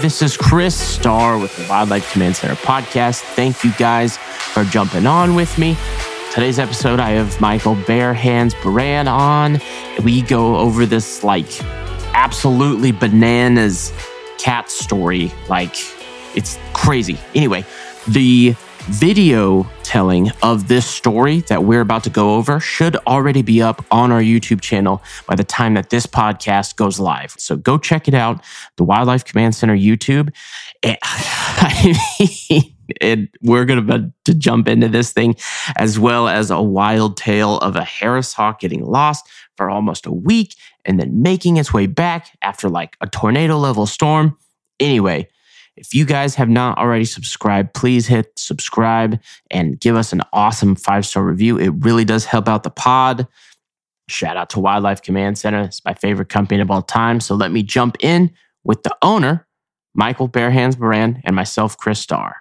this is Chris Starr with the Wildlife Command Center podcast. Thank you guys for jumping on with me. Today's episode, I have Michael Bare Hands Baran on. We go over this like absolutely bananas cat story. Like, it's crazy. Anyway, the video telling of this story that we're about to go over should already be up on our YouTube channel by the time that this podcast goes live. So go check it out, the Wildlife Command Center YouTube. And, I mean, and we're going to to jump into this thing as well as a wild tale of a Harris hawk getting lost for almost a week and then making its way back after like a tornado level storm. Anyway, if you guys have not already subscribed, please hit subscribe and give us an awesome five star review. It really does help out the pod. Shout out to Wildlife Command Center. It's my favorite company of all time. So let me jump in with the owner, Michael Barehands Moran, and myself, Chris Starr.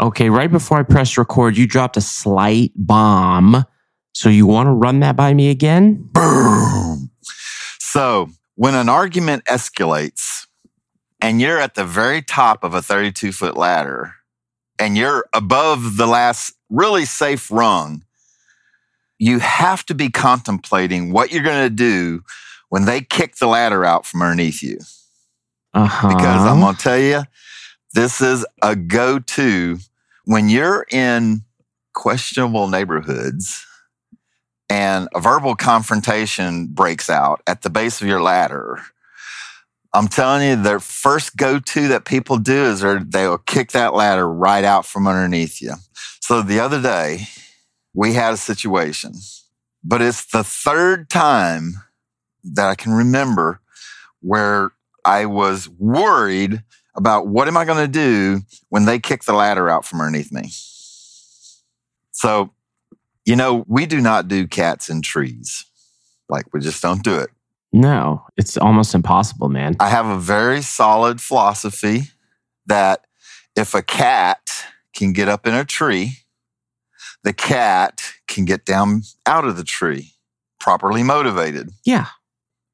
Okay, right before I press record, you dropped a slight bomb. So you want to run that by me again? Boom. So when an argument escalates, and you're at the very top of a 32 foot ladder and you're above the last really safe rung, you have to be contemplating what you're going to do when they kick the ladder out from underneath you. Uh-huh. Because I'm going to tell you, this is a go to when you're in questionable neighborhoods and a verbal confrontation breaks out at the base of your ladder I'm telling you, their first go to that people do is they will kick that ladder right out from underneath you. So the other day, we had a situation, but it's the third time that I can remember where I was worried about what am I going to do when they kick the ladder out from underneath me. So, you know, we do not do cats in trees. Like we just don't do it. No, it's almost impossible, man. I have a very solid philosophy that if a cat can get up in a tree, the cat can get down out of the tree properly motivated. Yeah.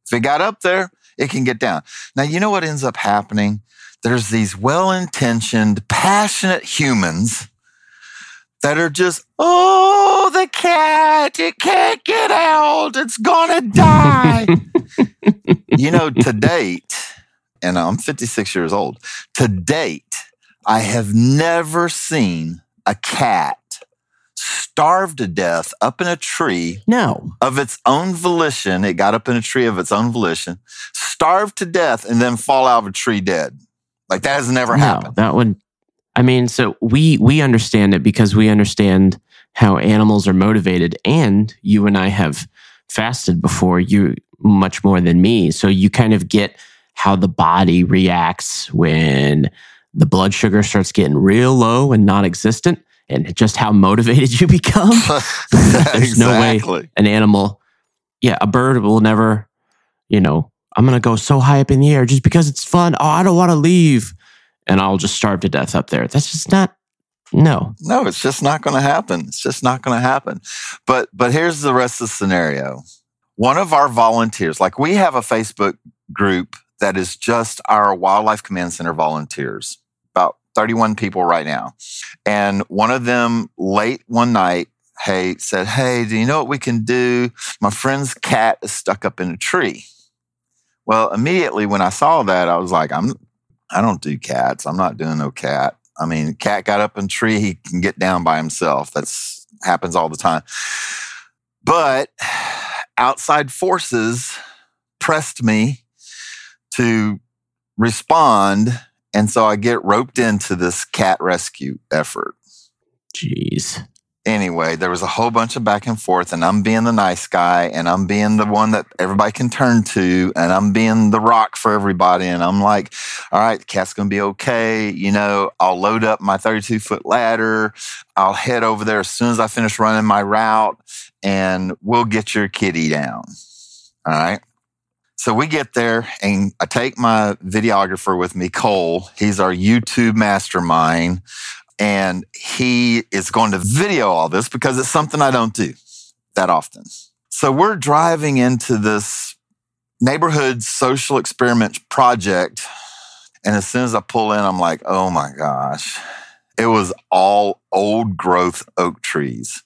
If it got up there, it can get down. Now, you know what ends up happening? There's these well intentioned, passionate humans that are just, oh, the cat, it can't get out. It's gonna die. you know, to date, and I'm 56 years old, to date, I have never seen a cat starve to death up in a tree. No. Of its own volition. It got up in a tree of its own volition, starved to death, and then fall out of a tree dead. Like that has never no, happened. That would I mean, so we we understand it because we understand how animals are motivated, and you and I have fasted before you much more than me, so you kind of get how the body reacts when the blood sugar starts getting real low and non-existent, and just how motivated you become. There's exactly. no way an animal, yeah, a bird will never, you know, I'm gonna go so high up in the air just because it's fun. Oh, I don't want to leave and I'll just starve to death up there. That's just not no. No, it's just not going to happen. It's just not going to happen. But but here's the rest of the scenario. One of our volunteers, like we have a Facebook group that is just our Wildlife Command Center volunteers. About 31 people right now. And one of them late one night, hey, said, "Hey, do you know what we can do? My friend's cat is stuck up in a tree." Well, immediately when I saw that, I was like, I'm I don't do cats. I'm not doing no cat. I mean, cat got up in tree, he can get down by himself. That's happens all the time. But outside forces pressed me to respond. And so I get roped into this cat rescue effort. Jeez anyway, there was a whole bunch of back and forth, and I'm being the nice guy, and I'm being the one that everybody can turn to, and I'm being the rock for everybody. And I'm like, all right, the cat's gonna be okay. You know, I'll load up my 32 foot ladder. I'll head over there as soon as I finish running my route, and we'll get your kitty down. All right. So we get there and I take my videographer with me, Cole. He's our YouTube mastermind and he is going to video all this because it's something I don't do that often. So we're driving into this neighborhood social experiment project And as soon as I pull in, I'm like, oh my gosh. It was all old growth oak trees.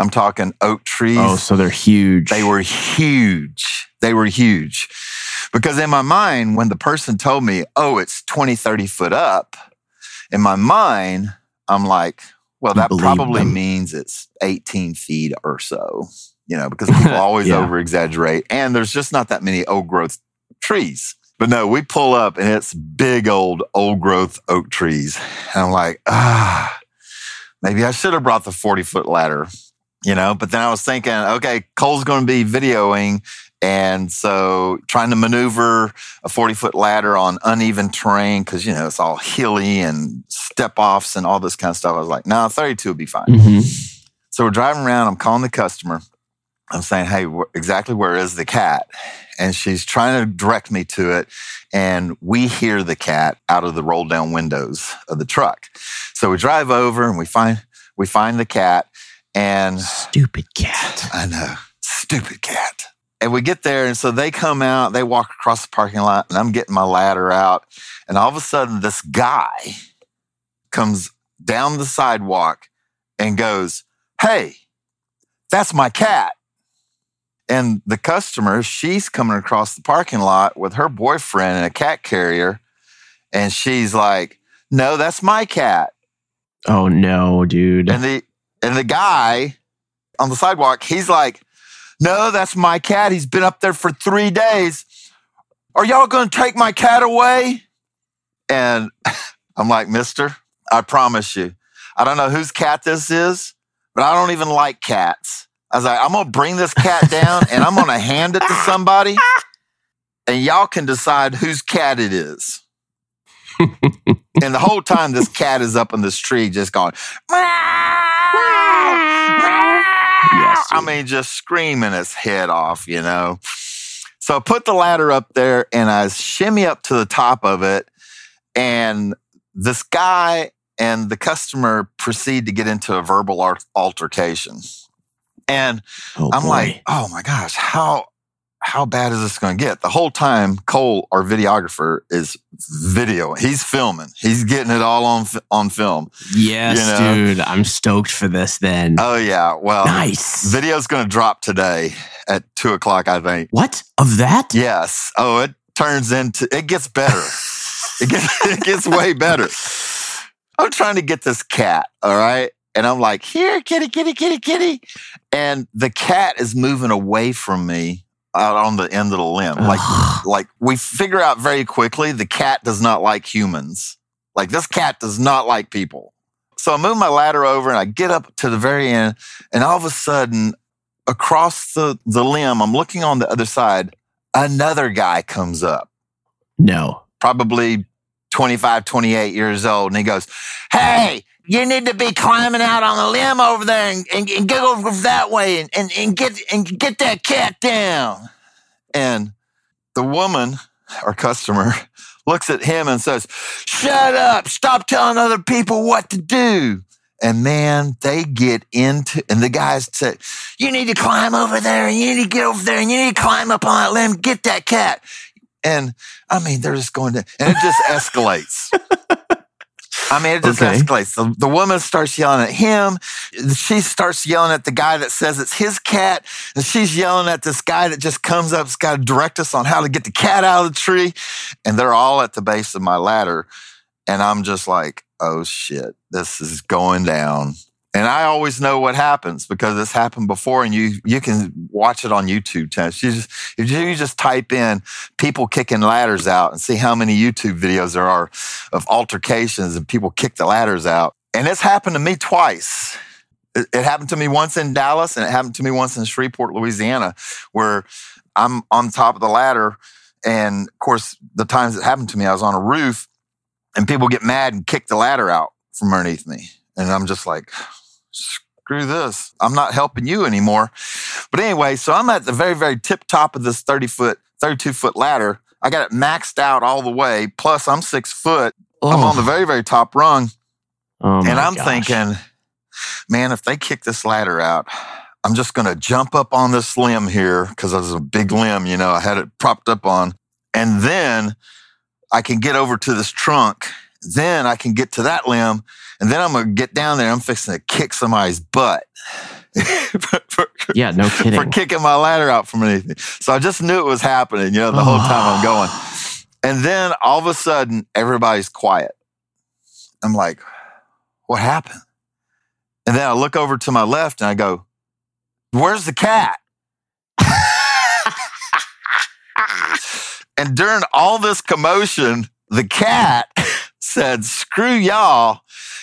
I'm talking oak trees. Oh, so they're huge. They were huge. They were huge. Because in my mind, when the person told me, oh, it's 20, 30 foot up, in my mind, I'm like, well, that probably them. means it's 18 feet or so, you know, because people always yeah. over exaggerate. And there's just not that many old growth trees. But no, we pull up and it's big old old growth oak trees. And I'm like, ah, maybe I should have brought the 40 foot ladder, you know? But then I was thinking, okay, Cole's going to be videoing. And so trying to maneuver a 40 foot ladder on uneven terrain, because, you know, it's all hilly and step offs and all this kind of stuff. I was like, no, 32 would be fine. Mm-hmm. So we're driving around. I'm calling the customer. I'm saying, hey, wh- exactly where is the cat? And she's trying to direct me to it. And we hear the cat out of the roll down windows of the truck. So we drive over and we find, we find the cat and stupid cat. I know. Stupid cat. And we get there. And so they come out, they walk across the parking lot and I'm getting my ladder out. And all of a sudden this guy comes down the sidewalk and goes, Hey, that's my cat. And the customer, she's coming across the parking lot with her boyfriend and a cat carrier. And she's like, No, that's my cat. Oh no, dude. And the and the guy on the sidewalk, he's like, No, that's my cat. He's been up there for three days. Are y'all gonna take my cat away? And I'm like, Mister, I promise you, I don't know whose cat this is, but I don't even like cats. I was like, I'm gonna bring this cat down and I'm gonna hand it to somebody, and y'all can decide whose cat it is. and the whole time, this cat is up in this tree, just going. Yes, I mean, just screaming its head off, you know. So I put the ladder up there and I shimmy up to the top of it, and this guy and the customer proceed to get into a verbal altercation. And oh, I'm boy. like, oh my gosh, how how bad is this going to get? The whole time, Cole, our videographer, is video. He's filming. He's getting it all on on film. Yes, you know? dude. I'm stoked for this. Then. Oh yeah. Well, nice. Video's going to drop today at two o'clock. I think. What of that? Yes. Oh, it turns into. It gets better. it gets it gets way better. I'm trying to get this cat. All right. And I'm like, here, kitty, kitty, kitty, kitty. And the cat is moving away from me out on the end of the limb. Like, like we figure out very quickly the cat does not like humans. Like this cat does not like people. So I move my ladder over and I get up to the very end. And all of a sudden, across the, the limb, I'm looking on the other side, another guy comes up. No. Probably 25, 28 years old. And he goes, Hey, you need to be climbing out on the limb over there and, and, and get over that way and, and, and get and get that cat down. And the woman, our customer, looks at him and says, Shut up, stop telling other people what to do. And man, they get into, and the guys say, You need to climb over there, and you need to get over there, and you need to climb up on that limb, get that cat. And I mean, they're just going to, and it just escalates. I mean, it just okay. escalates. The, the woman starts yelling at him. She starts yelling at the guy that says it's his cat. And she's yelling at this guy that just comes up, has got to direct us on how to get the cat out of the tree. And they're all at the base of my ladder. And I'm just like, oh shit, this is going down. And I always know what happens because it's happened before, and you you can watch it on YouTube. Test. You just if you just type in people kicking ladders out and see how many YouTube videos there are of altercations and people kick the ladders out. And it's happened to me twice. It, it happened to me once in Dallas, and it happened to me once in Shreveport, Louisiana, where I'm on top of the ladder, and of course, the times it happened to me, I was on a roof, and people get mad and kick the ladder out from underneath me, and I'm just like screw this. I'm not helping you anymore. But anyway, so I'm at the very, very tip top of this 30 foot, 32 foot ladder. I got it maxed out all the way. Plus, I'm six foot. Oh. I'm on the very, very top rung. Oh and I'm gosh. thinking, man, if they kick this ladder out, I'm just going to jump up on this limb here because it was a big limb, you know, I had it propped up on. And then I can get over to this trunk. Then I can get to that limb. And then I'm to get down there. I'm fixing to kick somebody's butt. for, for- Yeah, no kidding. for kicking my ladder out from underneath me. So I just knew it was happening, you know, the whole time I'm ah. going. And then all of a sudden, everybody's quiet. I'm like, what happened? And then I look over to my left and I go, where's the cat? and during all this commotion, the cat said, screw y'all,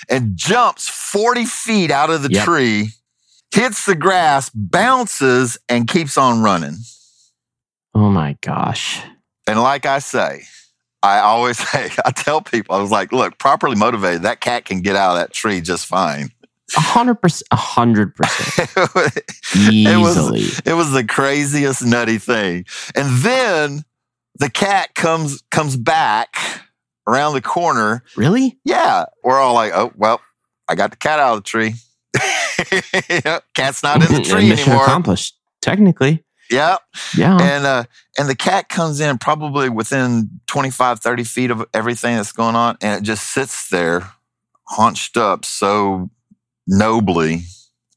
and jumps 40 feet out of the Yep. tree, hits the grass, bounces, and keeps on running. Oh my gosh. And like I say, I always say, I tell people, I was like, look, properly motivated, that cat can get out of that tree just fine. A hundred percent. A hundred percent. it was- Easily. it was the craziest nutty thing. And then the cat comes comes back around the corner. Really? Yeah, we're all like, oh well, I got the cat out of the tree. Cat's not in the tree Mission anymore. accomplished. Technically. Yeah. Yeah. and uh and the cat comes in probably within 25 30 feet of everything that's going on and it just sits there hunched up so nobly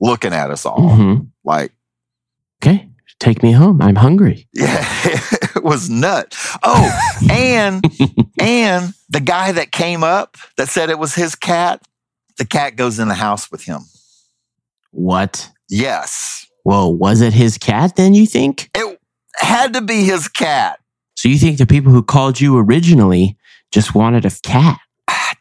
looking at us all Mhm. like Okay. Take me home. I'm hungry. yeah was nut oh and and the guy that came up that said it was his cat the cat goes in the house with him What? yes Whoa, was it his cat then, you think? it had to be his cat So you think the people who called you originally just wanted a cat?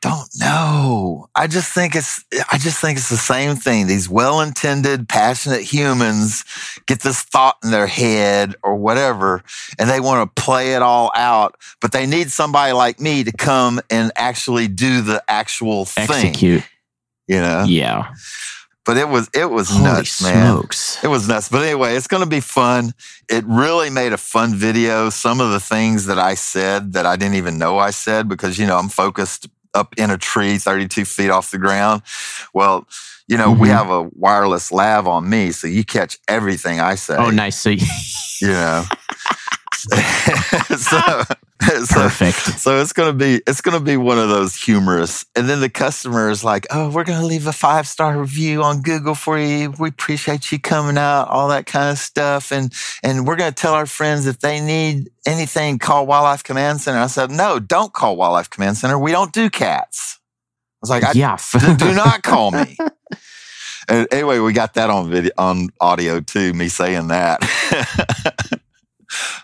Don't know. I just think it's I just think it's the same thing. These well-intended, passionate humans get this thought in their head or whatever, and they want to play it all out, but they need somebody like me to come and actually do the actual thing. Execute. You know? Yeah. But it was it was Holy nuts, man. smokes. It was nuts. But anyway, it's going to be fun. It really made a fun video. Some of the things that I said that I didn't even know I said because, you know, I'm focused up in a tree 32 feet off the ground. Well, you know, we Mhm. have a wireless lav on me, so you catch everything I say. Oh, nice. So You know, so, so, perfect. so it's gonna be it's gonna be one of those humorous. And then the customer is like, "Oh, we're gonna leave a five star review on Google for you. We appreciate you coming out, all that kind of stuff, and and we're gonna tell our friends if they need anything, call Wildlife Command Center." I said, "No, don't call Wildlife Command Center. We don't do cats." I was like, I, yeah. do, do not call me. And anyway, we got that on video, on audio too. Me saying that.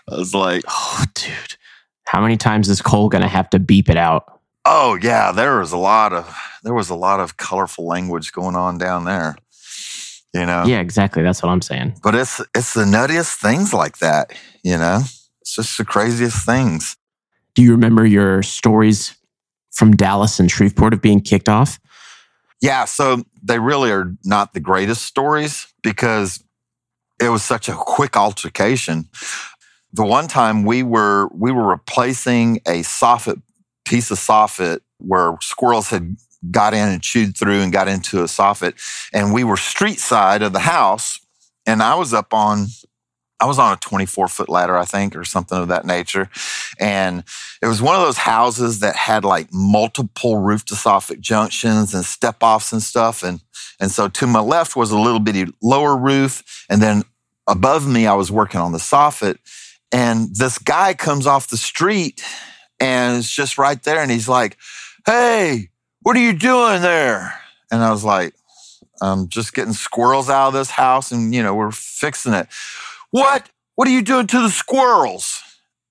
I was like, oh, dude. How many times is Cole going to have to beep it out? oh yeah, there was a lot of there was a lot of colorful language going on down there. You know, Yeah, exactly. That's what I'm saying. but it's it's the nuttiest things like that. You know, it's just the craziest things. Do you remember your stories from Dallas and Shreveport of being kicked off? Yeah, so they really are not the greatest stories because it was such a quick altercation. The one time we were we were replacing a soffit piece of soffit where squirrels had got in and chewed through and got into a soffit, and we were street side of the house, and I was up on I was on a 24 foot ladder, I think, or something of that nature. And it was one of those houses that had like multiple roof to soffit junctions and step offs and stuff. And, and so to my left was a little bitty lower roof. And then above me, I was working on the soffit. And this guy comes off the street and it's just right there. And he's like, Hey, what are you doing there? And I was like, I'm just getting squirrels out of this house and, you know, we're fixing it. What? What are you doing to the squirrels?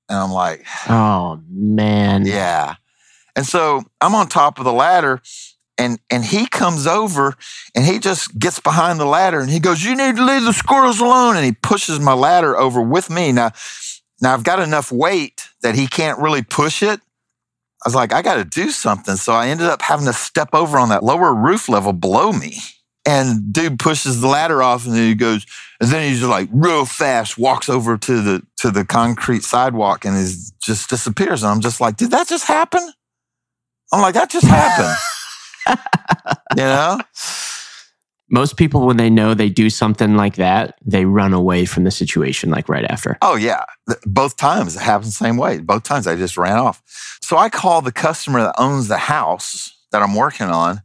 And I'm like, Oh, man. yeah. And so I'm on top of the ladder and and he comes over and he just gets behind the ladder and he goes, "You need to leave the squirrels alone." And he pushes my ladder over with me. Now now I've got enough weight that he can't really push it. I was like, I got to do something. So I ended up having to step over on that lower roof level below me. And dude pushes the ladder off and then he goes, and then he's like real fast, walks over to the to the concrete sidewalk and is just disappears. And I'm just like, did that just happen? I'm like, that just happened. you know? Most people, when they know they do something like that, they run away from the situation like right after. Oh, yeah. Both times it happened the same way. Both times I just ran off. So I called the customer that owns the house that I'm working on.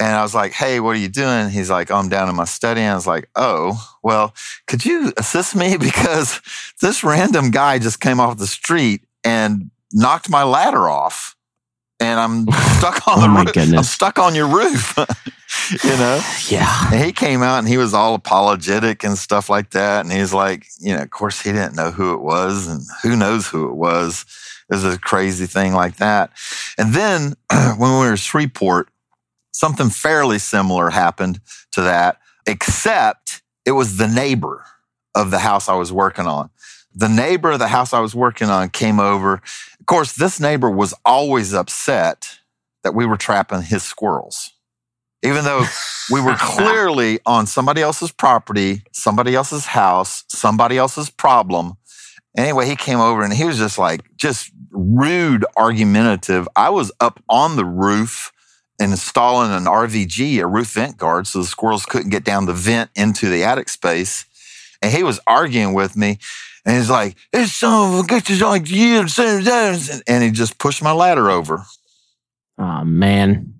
And I was like, hey, what are you doing? He's like, oh, I'm down in my study. And I was like, oh, well, could you assist me? Because this random guy just came off the street and knocked my ladder off. And I'm stuck on Oh the my roof. I'm stuck on your roof. you know? Yeah. And he came out and he was all apologetic and stuff like that. And he's like, you know, of course he didn't know who it was and who knows who it was. It was a crazy thing like that. And then when we were at Shreveport, something fairly similar happened to that, except it was the neighbor of the house I was working on. The neighbor of the house I was working on came over. Of course, this neighbor was always upset that we were trapping his squirrels. Even though we were clearly on somebody else's property, somebody else's house, somebody else's problem. Anyway, he came over and he was just like, just rude, argumentative. I was up on the roof installing an RVG, a roof vent guard, so the squirrels couldn't get down the vent into the attic space. And he was arguing with me. And he's like, it's son of a bitch, like you. And he just pushed my ladder over. Oh, man.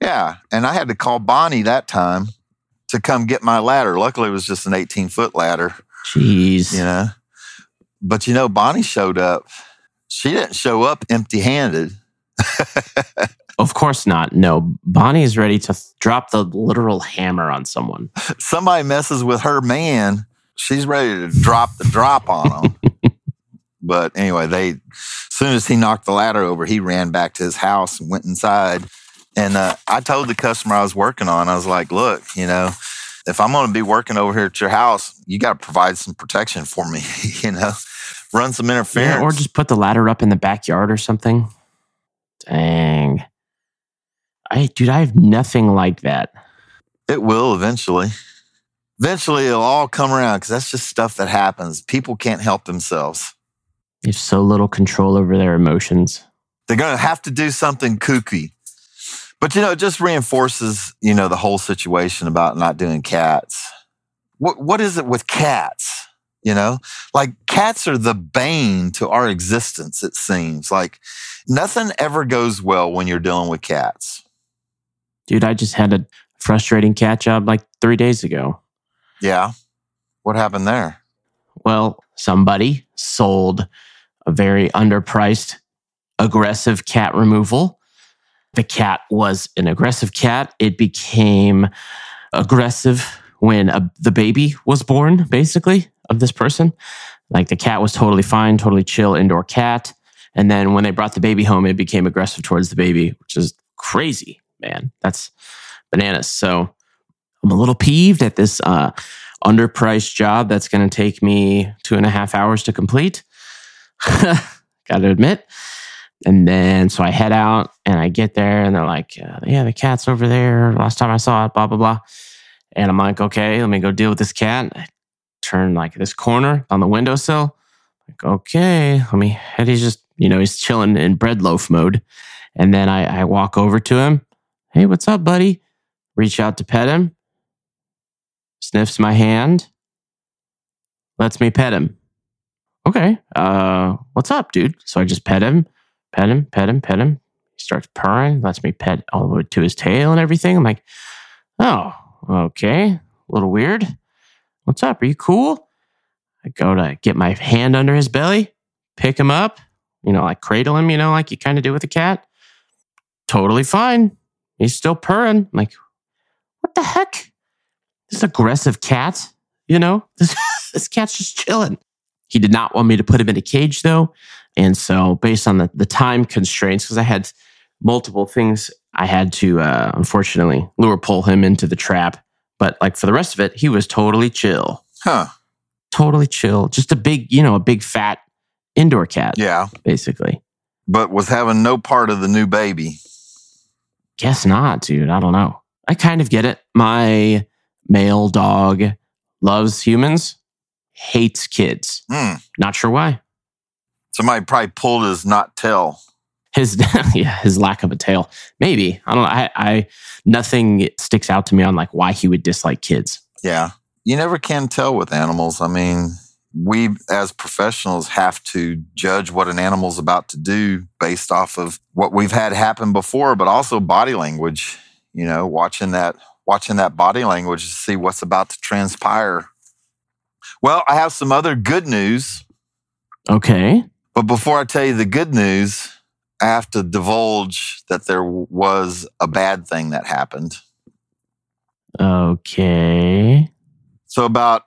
Yeah. And I had to call Bonnie that time to come get my ladder. Luckily, it was just an 18 foot ladder, Jeez. you know. But you know, Bonnie showed up. She didn't show up empty handed. Of course not. No, Bonnie is ready to th- drop the literal hammer on someone. Somebody messes with her man, she's ready to drop the drop on him. but anyway, they, as soon as he knocked the ladder over, he ran back to his house and went inside. And uh, I told the customer I was working on, I was like, look, you know, if I'm going to be working over here at your house, you got to provide some protection for me, you know, run some interference. Yeah, or just put the ladder up in the backyard or something. Dang. I dude, I have nothing like that. It will eventually. Eventually, it'll all come around because that's just stuff that happens. People can't help themselves. Have so little control over their emotions. They're going to have to do something kooky. But, you know, it just reinforces, you know, the whole situation about not doing cats. What, what is it with cats? You know, like cats are the bane to our existence, it seems. Like nothing ever goes well when you're dealing with cats. Dude, I just had a frustrating cat job like three days ago. Yeah. What happened there? Well, somebody sold a very underpriced aggressive cat removal. The cat was an aggressive cat. It became aggressive when a, the baby was born, basically, of this person. Like the cat was totally fine, totally chill indoor cat. And then when they brought the baby home, it became aggressive towards the baby, which is crazy, man. That's bananas. So I'm a little peeved at this uh, underpriced job that's going to take me two and a half hours to complete. Got to admit. And then so I head out and I get there and they're like, uh, yeah, the cat's over there. Last time I saw it, blah, blah, blah. And I'm like, okay, let me go deal with this cat. I turn like this corner on the windowsill. Like, okay, let me, and he's just, you know, he's chilling in bread loaf mode. And then I, I walk over to him. Hey, what's up, buddy? Reach out to pet him. Sniffs my hand. Lets me pet him. Okay, uh, what's up, dude? So I just pet him, pet him, pet him, pet him. He starts purring, lets me pet all the way to his tail and everything. I'm like, oh, okay, a little weird. What's up? Are you cool? I go to get my hand under his belly, pick him up, you know, like cradle him, you know, like you kind of do with a cat. Totally fine. He's still purring. I'm like, what the heck? This aggressive cat, you know, this, this cat's just chilling. He did not want me to put him in a cage though. And so, based on the, the time constraints, because I had multiple things I had to, uh, unfortunately, lure pull him into the trap. But like for the rest of it, he was totally chill, Huh. totally chill. Just a big, you know, a big fat indoor cat, Yeah. basically. But was having no part of the new baby. Guess not, dude. I don't know. I kind of get it. My male dog loves humans, hates kids. Hmm. Not sure why. Somebody probably pulled his not tail. His yeah, his lack of a tail. Maybe I don't know. I, I nothing sticks out to me on like why he would dislike kids. Yeah. You never can tell with animals. I mean, we as professionals have to judge what an animal's about to do based off of what we've had happen before, but also body language. You know, watching that watching that body language to see what's about to transpire. Well, I have some other good news. Okay. But before I tell you the good news, I have to divulge that there was a bad thing that happened. Okay. So, about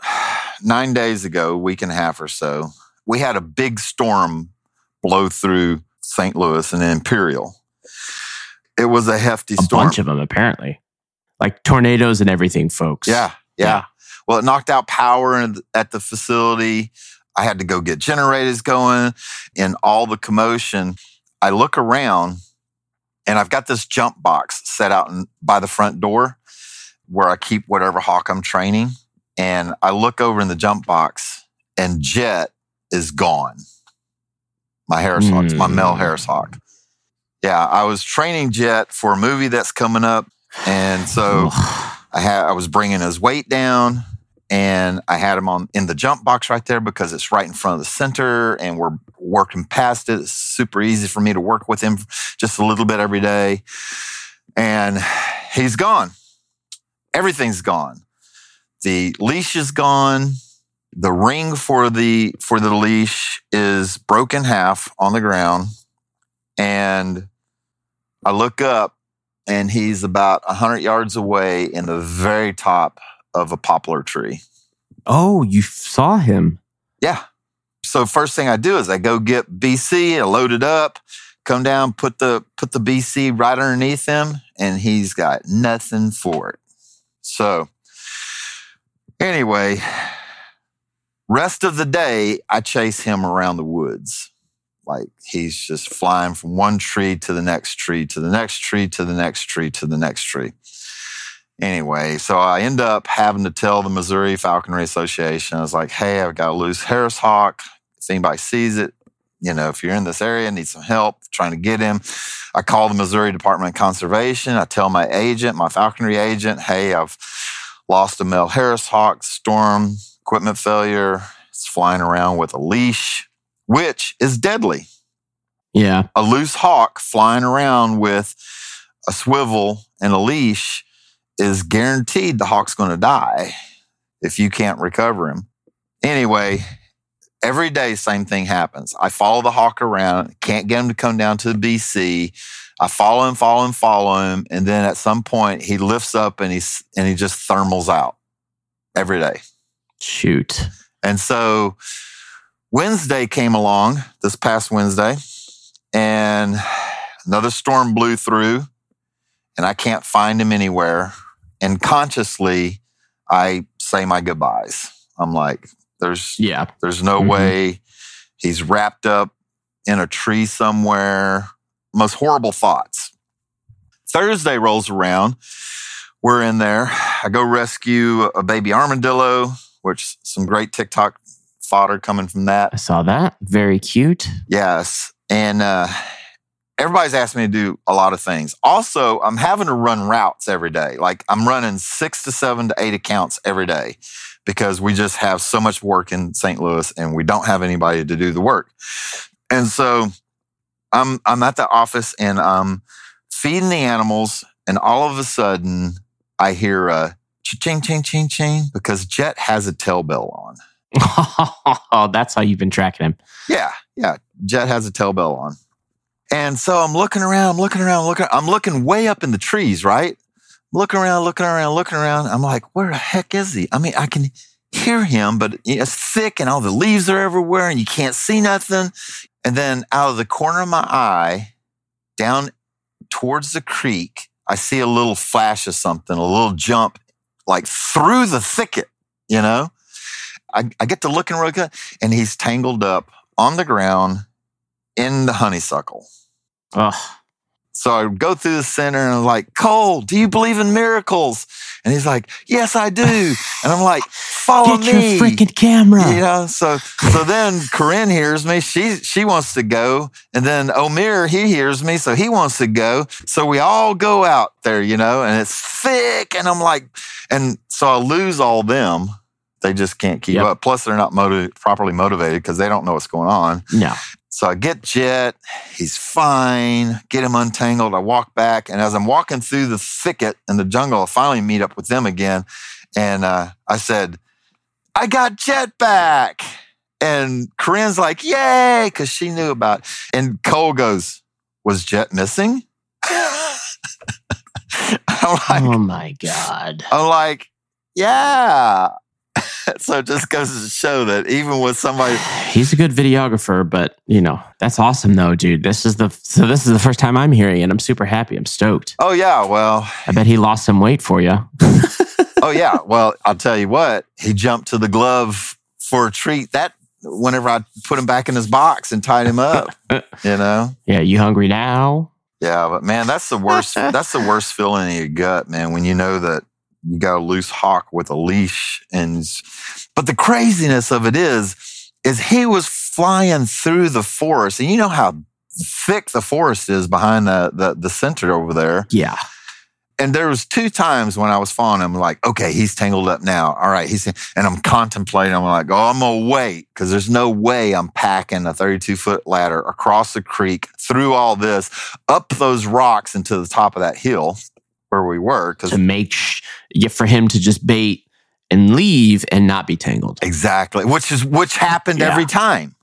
nine days ago, week and a half or so, we had a big storm blow through St. Louis and Imperial. It was a hefty A storm. bunch of them apparently, like tornadoes and everything, folks. Yeah, yeah, Yeah. Well, it knocked out power at the facility. I had to go get generators going and all the commotion. I look around and I've got this jump box set out in, by the front door where I keep whatever hawk I'm training. And I look over in the jump box and Jet is gone. My Harris Hawk, it's my male Hmm. Harris Hawk. Yeah, I was training Jet for a movie that's coming up. And so I had I was bringing his weight down and I had him on in the jump box right there because it's right in front of the center and we're working past it. It's super easy for me to work with him just a little bit every day. And he's gone. Everything's gone. The leash is gone. The ring for the for the leash is broken half on the ground. And I look up and he's about 100 yards away in the very top of a poplar tree. Oh, you saw him. Yeah. So first thing I do is I go get BC, I load it up, come down, put the put the BC right underneath him, and he's got nothing for it. So anyway, rest of the day I chase him around the woods. Like he's just flying from one tree to the next tree to the next tree to the next tree to the next tree. Anyway, so I end up having to tell the Missouri Falconry Association, I was like, hey, I've got a loose Harris Hawk. If anybody sees it, you know, if you're in this area, need some help trying to get him. I call the Missouri Department of Conservation. I tell my agent, my falconry agent, hey, I've lost a male Harris Hawk, storm, equipment failure. It's flying around with a leash, which is deadly Yeah. a loose hawk flying around with a swivel and a leash is guaranteed the hawk's going to die if you can't recover him. Anyway, every day, same thing happens. I follow the hawk around, can't get him to come down to the BC. I follow him, follow him, follow him, and then at some point he lifts up and he's and he just thermals out every day. Shoot. And so Wednesday came along this past Wednesday, and another storm blew through, and I can't find him anywhere. And consciously, I say my goodbyes. I'm like, there's Yeah. there's no Mhm. way he's wrapped up in a tree somewhere. Most horrible thoughts. Thursday rolls around. We're in there. I go rescue a baby armadillo, which some great TikTok fodder coming from that. I saw that. Very cute. Yes. And uh, everybody's asked me to do a lot of things. Also, I'm having to run routes every day. Like I'm running six to seven to eight accounts every day because we just have so much work in St. Louis and we don't have anybody to do the work. And so I'm I'm at the office and I'm feeding the animals, and all of a sudden I hear a ching ching ching ching because Jet has a tail bell on. Oh, that's how you've been tracking him. Yeah, yeah. Jet has a tail bell on. And so I'm looking around, I'm looking around, looking, I'm looking way up in the trees, right? Looking around, looking around, looking around. I'm like, where the heck is he? I mean, I can hear him, but it's thick and all the leaves are everywhere and you can't see nothing. And then out of the corner of my eye, down towards the creek, I see a little flash of something, a little jump like through the thicket, you know? I, I get to looking real good and he's tangled up on the ground in the honeysuckle. Ugh. So I go through the center and I'm like, Cole, do you believe in miracles? And he's like, Yes, I do. And I'm like, follow Get me. your freaking camera. you know, so so then Corinne hears me. She she wants to go, and then Omir he hears me, so he wants to go. So we all go out there, you know, and it's thick, and I'm like, and so I lose all them. They just can't keep Yep. up. Plus, they're not motiv- properly motivated because they don't know what's going on. No. So I get Jet. He's fine. Get him untangled. I walk back, and as I'm walking through the thicket in the jungle, I finally meet up with them again. And uh, I said, "I got Jet back." And Corinne's like, "Yay!" because she knew about. It. And Cole goes, "Was Jet missing?" I'm like, oh my God. I'm like, "Yeah." so it just goes to show that even with somebody He's a good videographer, but you know, that's awesome though, dude. This is the so this is the first time I'm hearing it. I'm super happy. I'm stoked. Oh yeah, well, I bet he lost some weight for you. oh yeah. Well, I'll tell you what. He jumped to the glove for a treat. That whenever I put him back in his box and tied him up, you know. Yeah, you hungry now? Yeah, but man, that's the worst. that's the worst feeling in your gut, man. When you know that you got a loose hawk with a leash, and but the craziness of it is, is he was flying through the forest, and you know how thick the forest is behind the the, the center over there. Yeah. and there was two times when I was following him, like, okay, he's tangled up now. All right, he's and I'm contemplating. I'm like, oh, I'm gonna wait because there's no way I'm packing a 32 foot ladder across the creek, through all this, up those rocks into the top of that hill where we were. Because To make sh- yeah, for him to just bait and leave and not be tangled. exactly, which is which happened Yeah. every time.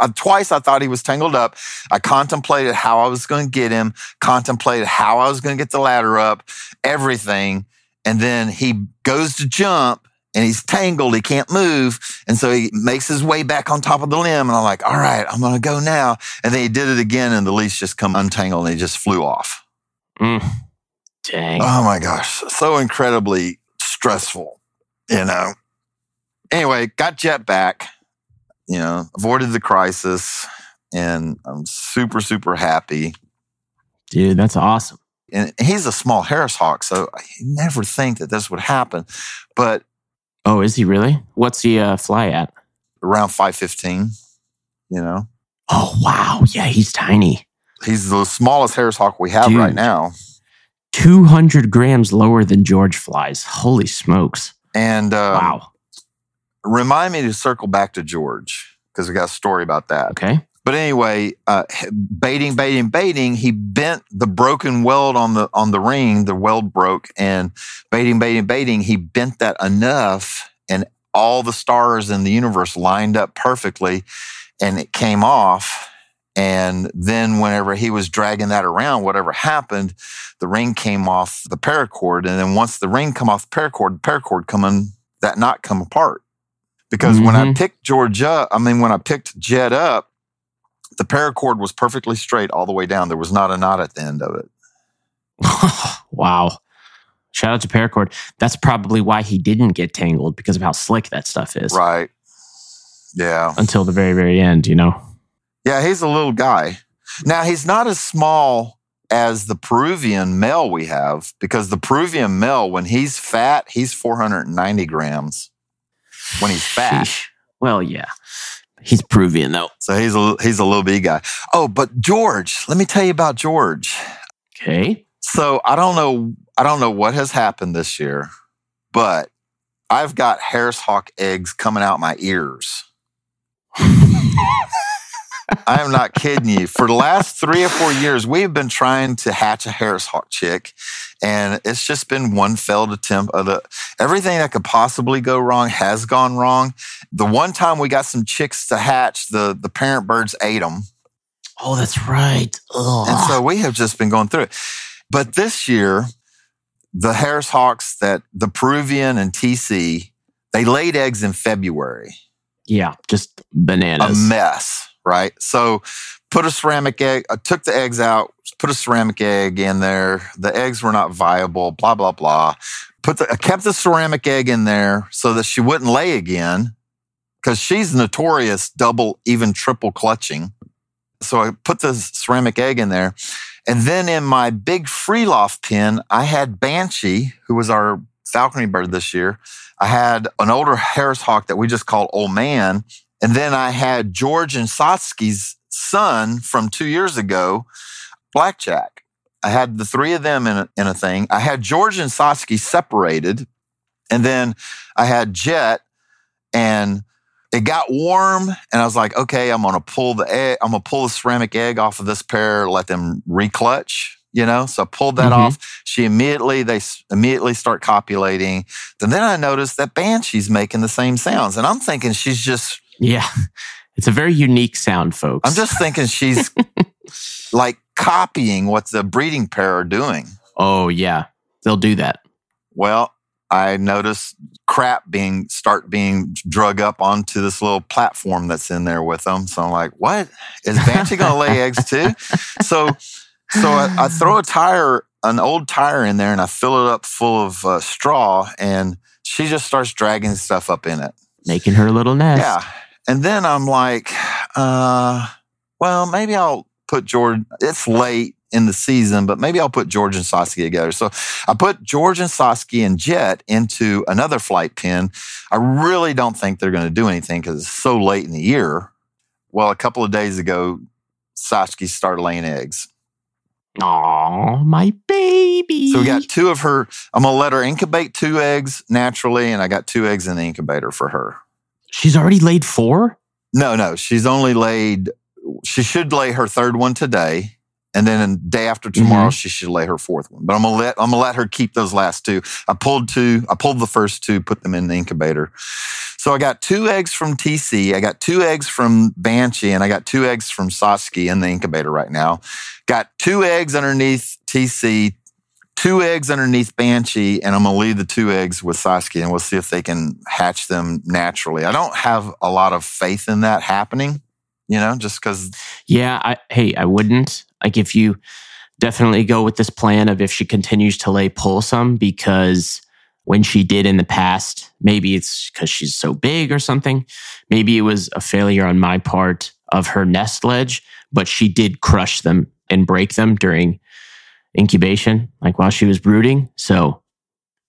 Uh, twice I thought he was tangled up. I contemplated how I was going to get him, contemplated how I was going to get the ladder up, everything. And then he goes to jump and he's tangled. He can't move. And so he makes his way back on top of the limb. And I'm like, all right, I'm going to go now. And then he did it again and the leash just come untangled and he just flew off. Mm. Dang. Oh my gosh. So incredibly stressful, you know. Anyway, got Jet back, you know, avoided the crisis, and I'm super, super happy. Dude, that's awesome. And he's a small Harris Hawk, so I never think that this would happen. But Oh, is he really? What's he uh, fly at? around 515, you know, Oh, wow. Yeah, he's tiny. he's the smallest Harris Hawk we have right now. 200 grams lower than George flies. Holy smokes. And um, wow. remind me to circle back to George because we got a story about that. Okay. But anyway, uh, baiting, baiting, baiting. He bent the broken weld on the on the ring. The weld broke, and baiting, baiting, baiting. He bent that enough, and all the stars in the universe lined up perfectly, and it came off. And then, whenever he was dragging that around, whatever happened, the ring came off the paracord. And then, once the ring come off the paracord, the paracord come in, that knot come apart. Because when I Mhm. picked George up, I mean, when I picked Jet up, the paracord was perfectly straight all the way down. There was not a knot at the end of it. wow. Shout out to Paracord. That's probably why he didn't get tangled because of how slick that stuff is Right. Yeah. until the very, very end, you know? Yeah, he's a little guy. Now, he's not as small as the Peruvian male we have because the Peruvian male, when he's fat, he's 490 grams when he's fat. Sheesh. Well, yeah. He's Peruvian, though. So he's a, he's a little big guy. Oh, but George, let me tell you about George. Okay. So I don't know, I don't know what has happened this year, but I've got Harris Hawk eggs coming out my ears. I am not kidding you. For the last three or four years, we've been trying to hatch a Harris Hawk chick, and it's just been one failed attempt. Of the, everything that could possibly go wrong has gone wrong. The one time we got some chicks to hatch, the, the parent birds ate them. Oh, that's right. Ugh. And so we have just been going through it. But this year, the Harris Hawks that the Peruvian and TC, they laid eggs in February. yeah, just bananas. A mess, right? So put a ceramic egg, I took the eggs out, put a ceramic egg in there. The eggs were not viable, blah, blah, blah. Put the, I kept the ceramic egg in there so that she wouldn't lay again because she's notorious double, even triple clutching. So I put the ceramic egg in there. And then in my big free loft pen, I had Banshee, who was our falconry bird this year. I had an older Harris hawk that we just called Old Man. And then I had George and Satsuki's son from two years ago, Blackjack. I had the three of them in a, in a thing. I had George and Satsuki separated. And then I had Jet and it got warm and I was like, okay, I'm gonna pull the egg, I'm gonna pull the ceramic egg off of this pair, let them reclutch, you know. So I pulled that Mhm. off. She immediately they immediately start copulating. And then I noticed that Banshee's making the same sounds. And I'm thinking she's just Yeah. It's a very unique sound, folks. I'm just thinking she's like copying what the breeding pair are doing. Oh, yeah. They'll do that. Well, I noticed crap being start being drug up onto this little platform that's in there with them. So I'm like, what is Banshee going to lay eggs too? So, so I, I throw a tire, an old tire in there, and I fill it up full of uh, straw, and she just starts dragging stuff up in it. Making her little nest. Yeah, and then I'm like, uh, well, maybe I'll put George. It's late in the season, but maybe I'll put George and Saskia together. So I put George and Saskia and Jet into another flight pen. I really don't think they're going to do anything because it's so late in the year. Well, a couple of days ago, Saskia started laying eggs. Aw, my baby. So we got two of her. I'm going to let her incubate two eggs naturally, and I got two eggs in the incubator for her. She's already laid four? No, no, she's only laid. She should lay her third one today, and then the day after tomorrow mm-hmm. she should lay her fourth one. But I'm gonna let I'm gonna let her keep those last two. I pulled two. I pulled the first two, put them in the incubator. So I got two eggs from TC. I got two eggs from Banshee, and I got two eggs from Saskia in the incubator right now. Got two eggs underneath TC. Two eggs underneath Banshee, and I'm gonna leave the two eggs with Saskia, and we'll see if they can hatch them naturally. I don't have a lot of faith in that happening, you know, just because Yeah, I, hey, I wouldn't. Like if you definitely go with this plan of if she continues to lay, pull some because when she did in the past, maybe it's because she's so big or something. Maybe it was a failure on my part of her nest ledge, but she did crush them and break them during incubation, like while she was brooding. So,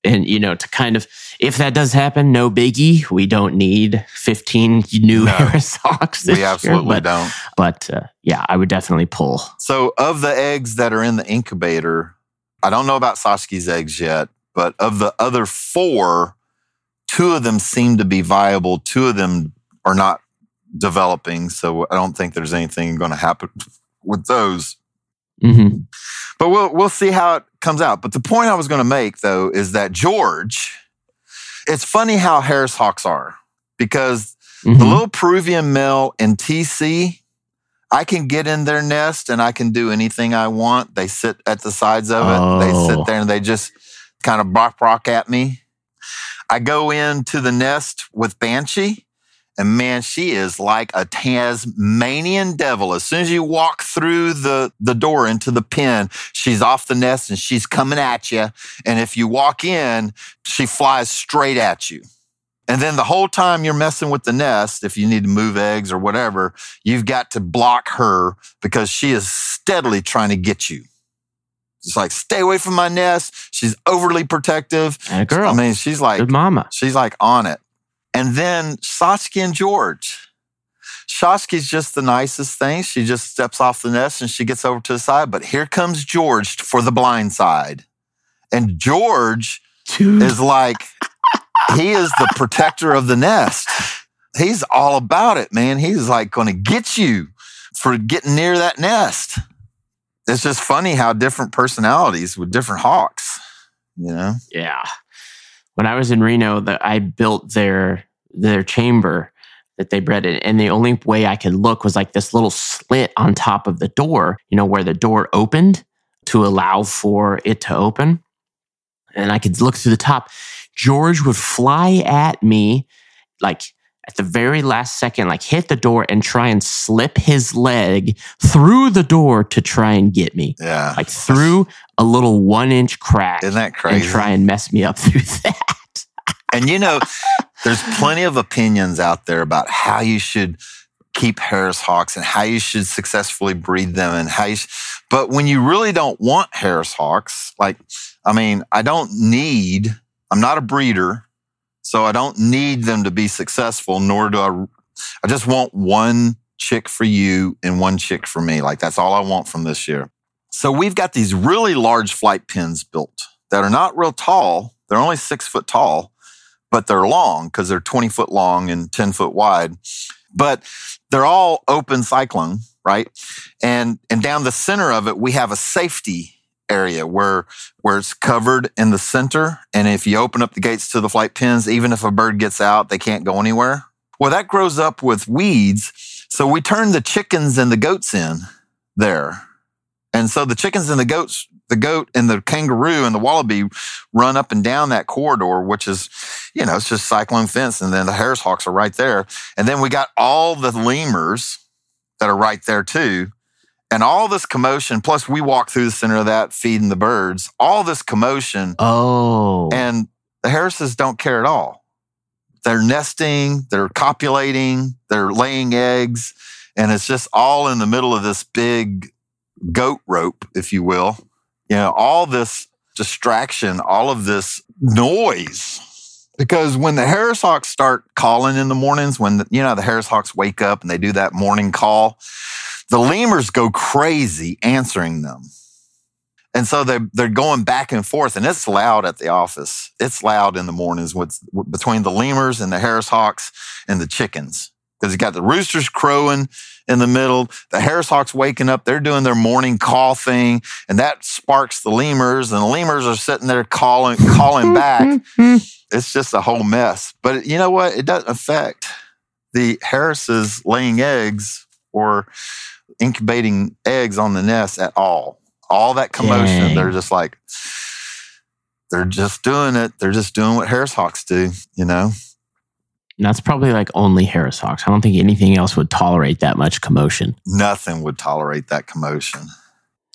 and you know, to kind of, if that does happen, no biggie. We don't need 15 new No. Harris Hawks this we year, absolutely but- don't. but uh, yeah, I would definitely pull. So, of the eggs that are in the incubator, I don't know about Saskia's eggs yet, but of the other four, two of them seem to be viable. Two of them are not developing. So, I don't think there's anything going to happen with those. Hmm But we'll we'll see how it comes out. But the point I was going to make though is that George, it's funny how Harris Hawks are because the Mm-hmm. little Peruvian male in TC, I can get in their nest and I can do anything I want. They sit at the sides of it. They Oh. sit there and they just kind of brock brock at me. I go into the nest with Banshee, and man, she is like a Tasmanian devil. As soon as you walk through the, the door into the pen, she's off the nest and she's coming at you. And if you walk in, she flies straight at you. And then the whole time you're messing with the nest, if you need to move eggs or whatever, you've got to block her because she is steadily trying to get you. It's like, stay away from my nest. She's overly protective. And a girl, I mean, she's like, good mama. she's like on it. And then Saskia and George. Saskia's just the nicest thing. She just steps off the nest and she gets over to the side. But here comes George for the blind side. And George Dude, is like, he is the protector of the nest. He's all about it, man. He's like going to get you for getting near that nest. It's just funny how different personalities with different hawks, you know? yeah. When I was in Reno, that I built their their chamber that they bred in, and the only way I could look was like this little slit on top of the door. You know where the door opened to allow for it to open, and I could look through the top. George would fly at me like at the very last second, like hit the door and try and slip his leg through the door to try and get me, Yeah. like through a little one inch crack Isn't that and crazy? try and mess me up through that. And you know, there's plenty of opinions out there about how you should keep Harris Hawks and how you should successfully breed them and how you sh- but when you really don't want Harris Hawks, like I mean, I don't need I'm not a breeder, so I don't need them to be successful, nor do I. I just want one chick for you and one chick for me. Like that's all I want from this year. So we've got these really large flight pens built that are not real tall. They're only six foot tall, but they're long because they're 20 foot long and 10 foot wide. But they're all open cyclone, right? And, and down the center of it, we have a safety area where, where it's covered in the center. And if you open up the gates to the flight pens, even if a bird gets out, they can't go anywhere. Well, that grows up with weeds. So we turn the chickens and the goats in there. And so the chickens and the goats, the goat and the kangaroo and the wallaby run up and down that corridor, which is, you know, it's just cyclone fence. And then the Harris hawks are right there. And then we got all the lemurs that are right there too. And all this commotion, plus we walk through the center of that feeding the birds, all this commotion. Oh. And the Harrises don't care at all. They're nesting, they're copulating, they're laying eggs, and it's just all in the middle of this big goat rope, if you will. You know, all this distraction, all of this noise. Because when the Harris Hawks start calling in the mornings, when the, you know the Harris Hawks wake up and they do that morning call, the lemurs go crazy answering them. And so they're, they're going back and forth, and it's loud at the office. It's loud in the mornings with, between the lemurs and the Harris Hawks and the chickens. Because you got the roosters crowing in the middle, the Harris Hawks waking up, they're doing their morning call thing, and that sparks the lemurs, and the lemurs are sitting there calling, calling back. It's just a whole mess. But you know what? It doesn't affect the Harrises laying eggs or incubating eggs on the nest at all. All that commotion, Dang. they're just like, they're just doing it. They're just doing what Harris Hawks do, you know? And that's probably like only Harris Hawks. I don't think anything else would tolerate that much commotion. Nothing would tolerate that commotion.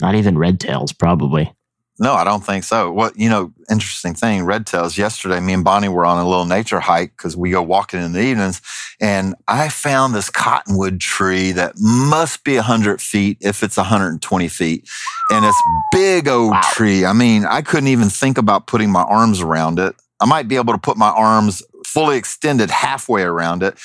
Not even red tails, probably. No, I don't think so. What you know, interesting thing, red tails. Yesterday, me and Bonnie were on a little nature hike because we go walking in the evenings, and I found this cottonwood tree that must be hundred feet if it's 120 feet, and it's big old Wow. tree. I mean, I couldn't even think about putting my arms around it. I might be able to put my arms fully extended halfway around it,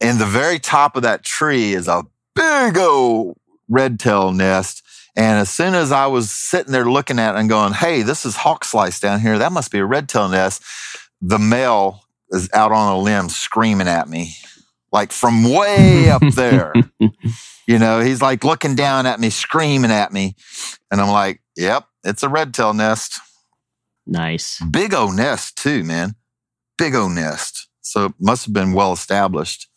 and the very top of that tree is a big old red tail nest. And as soon as I was sitting there looking at it and going, hey, this is hawk slice down here. That must be a red tail nest. The male is out on a limb screaming at me, like from way up there. You know, he's like looking down at me, screaming at me. And I'm like, yep, it's a red tail nest. Nice. Big O nest, too, man. Big O nest. So it must have been well established.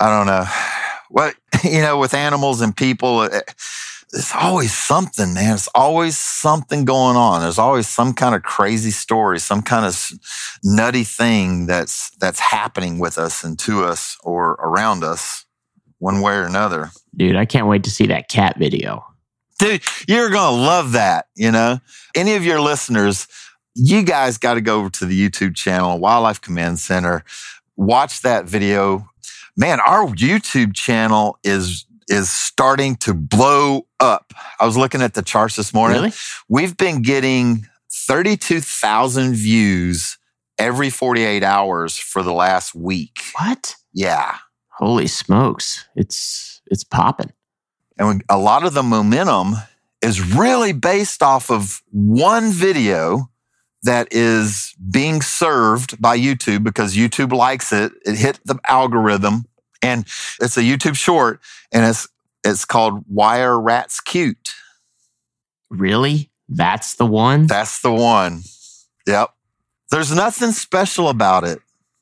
I don't know. What, you know, with animals and people, it, it's always something, man. It's always something going on. There's always some kind of crazy story, some kind of nutty thing that's that's happening with us and to us or around us, one way or another. Dude, I can't wait to see that cat video. Dude, you're gonna love that. You know, any of your listeners, you guys got to go over to the YouTube channel, Wildlife Command Center, watch that video. Man, our YouTube channel is is starting to blow up. I was looking at the charts this morning. Really? We've been getting 32,000 views every 48 hours for the last week. What? Yeah. Holy smokes. It's it's popping. And a lot of the momentum is really based off of one video that is being served by YouTube because YouTube likes it. It hit the algorithm and it's a YouTube short and it's it's called Why Are Rats Cute? Really? That's the one? That's the one. Yep. There's nothing special about it.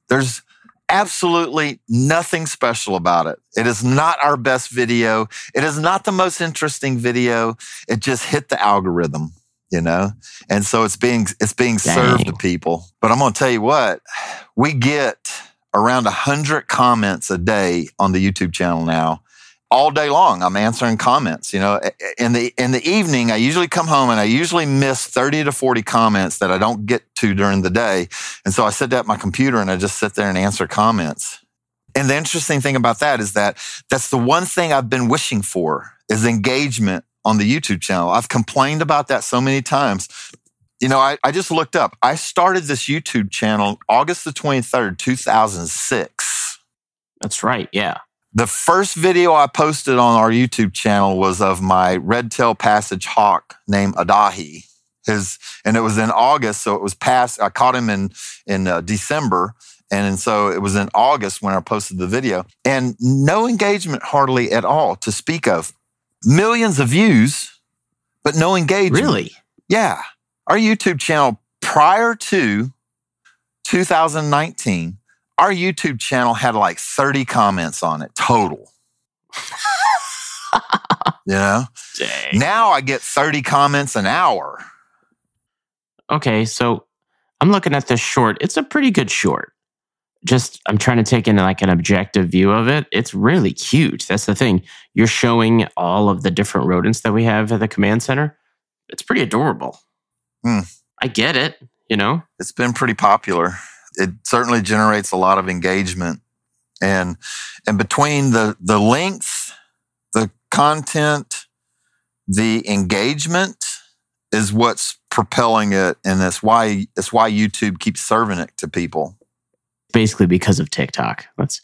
There's absolutely nothing special about it. It is not our best video. It is not the most interesting video. It just hit the algorithm, you know? And so it's being it's being served to people. But I'm going to tell you what, we get around 100 comments a day on the YouTube channel now. All day long, I'm answering comments. You know, in the in the evening, I usually come home and I usually miss 30 to 40 comments that I don't get to during the day. And so I sit at my computer and I just sit there and answer comments. And the interesting thing about that is that that's the one thing I've been wishing for is engagement on the YouTube channel. I've complained about that so many times. You know, I, I just looked up. I started this YouTube channel August the 23rd, 2006. That's right. Yeah. The first video I posted on our YouTube channel was of my red tail passage hawk named Adahi. His, and it was in August, so it was past. I caught him in in uh, December, and, and so it was in August when I posted the video, and no engagement hardly at all to speak of. Millions of views, but no engagement. Really? Yeah. Our YouTube channel prior to 2019, our YouTube channel had like 30 comments on it total. you know? Dang. Now I get 30 comments an hour. Okay, so I'm looking at this short. It's a pretty good short. Just I'm trying to take in like an objective view of it. It's really cute. That's the thing. You're showing all of the different rodents that we have at the command center. It's pretty adorable. Hmm. I get it, you know? It's been pretty popular. It certainly generates a lot of engagement. And and between the the length, the content, the engagement is what's propelling it and that's why it's why YouTube keeps serving it to people. Basically because of TikTok. That's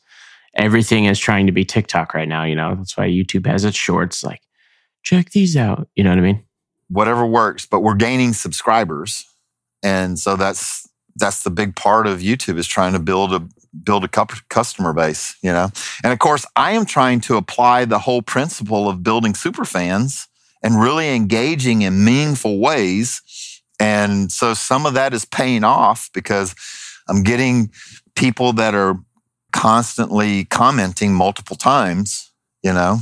everything is trying to be TikTok right now, you know? That's why YouTube has its shorts like check these out. You know what I mean? Whatever works but we're gaining subscribers. And so that's that's the big part of youtube is trying to build a build a customer base you know? And of course i am trying to apply the whole principle of building super fans and really engaging in meaningful ways. And so some of that is paying off because i'm getting people that are constantly commenting multiple times you know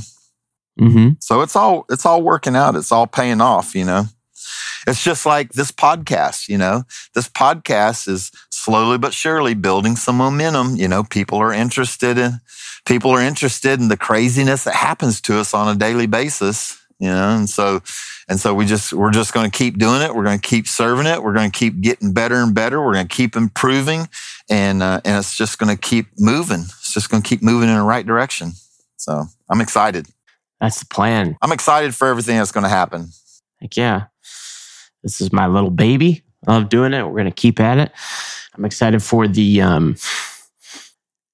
Mm-hmm. so it's all it's all working out. It's all paying off, you know. It's just like this podcast, you know. This podcast is slowly but surely building some momentum. You know, people are interested in people are interested in the craziness that happens to us on a daily basis. You know, and so and so we just we're just going to keep doing it. We're going to keep serving it. We're going to keep getting better and better. We're going to keep improving, and uh, and it's just going to keep moving. It's just going to keep moving in the right direction. So I'm excited. That's the plan. I'm excited for everything that's going to happen. Like, yeah, this is my little baby. I love doing it. We're gonna keep at it. I'm excited for the um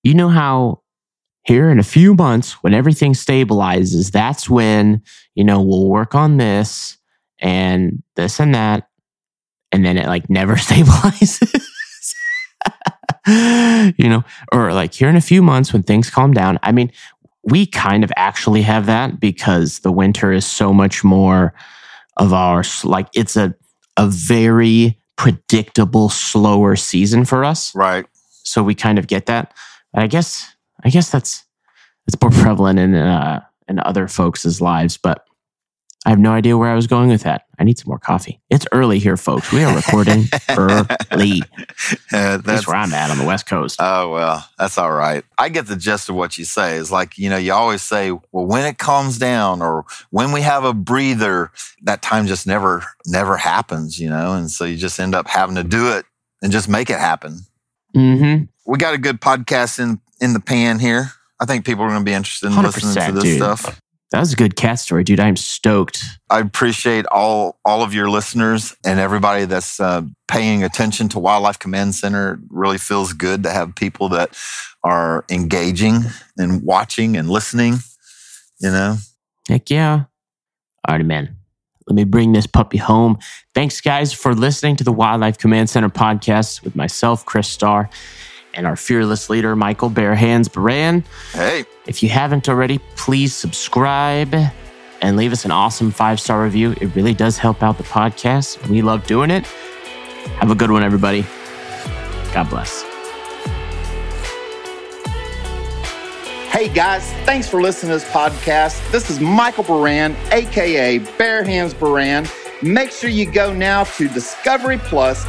you know how here in a few months when everything stabilizes, that's when, you know, we'll work on this and this and that. And then it like never stabilizes. you know, or like here in a few months when things calm down. I mean, we kind of actually have that because the winter is so much more of our like it's a a very predictable slower season for us Right. so we kind of get that but i guess i guess that's it's more prevalent in uh in other folks' lives but i have no idea where i was going with that i need some more coffee it's early here folks we are recording early Uh, that's that's, where i'm at on the west coast oh, well, that's all right. I get the gist of what you say. It's like, you know, you always say, well, when it calms down or when we have a breather, that time just never, never happens, you know? And so you just end up having to do it and just make it happen. mm-hmm We got a good podcast in, in the pan here. I think people are going to be interested in listening to this dude. stuff. That was a good cat story dude i'm stoked I appreciate all all of your listeners and everybody that's uh, paying attention to Wildlife Command Center. It really feels good to have people that are engaging and watching and listening. You know, Heck yeah. All right, man. Let me bring this puppy home. Thanks, guys, for listening to the Wildlife Command Center podcast with myself, Chris Starr, and our fearless leader, Michael Bare Hands Baran. hey, If you haven't already, please subscribe and leave us an awesome five star review. It really does help out the podcast. We love doing it. Have a good one, everybody. God bless. Hey guys, thanks for listening to this podcast. This is Michael Baran, aka Bare Hands Baran. Make sure you go now to Discovery Plus,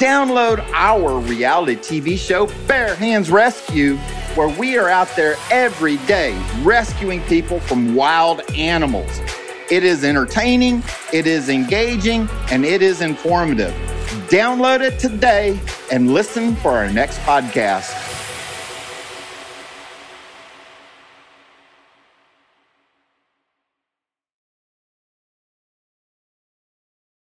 download our reality TV show, Bare Hands Rescue, where we are out there every day rescuing people from wild animals. It is entertaining, it is engaging, and it is informative. Download it today and listen for our next podcast.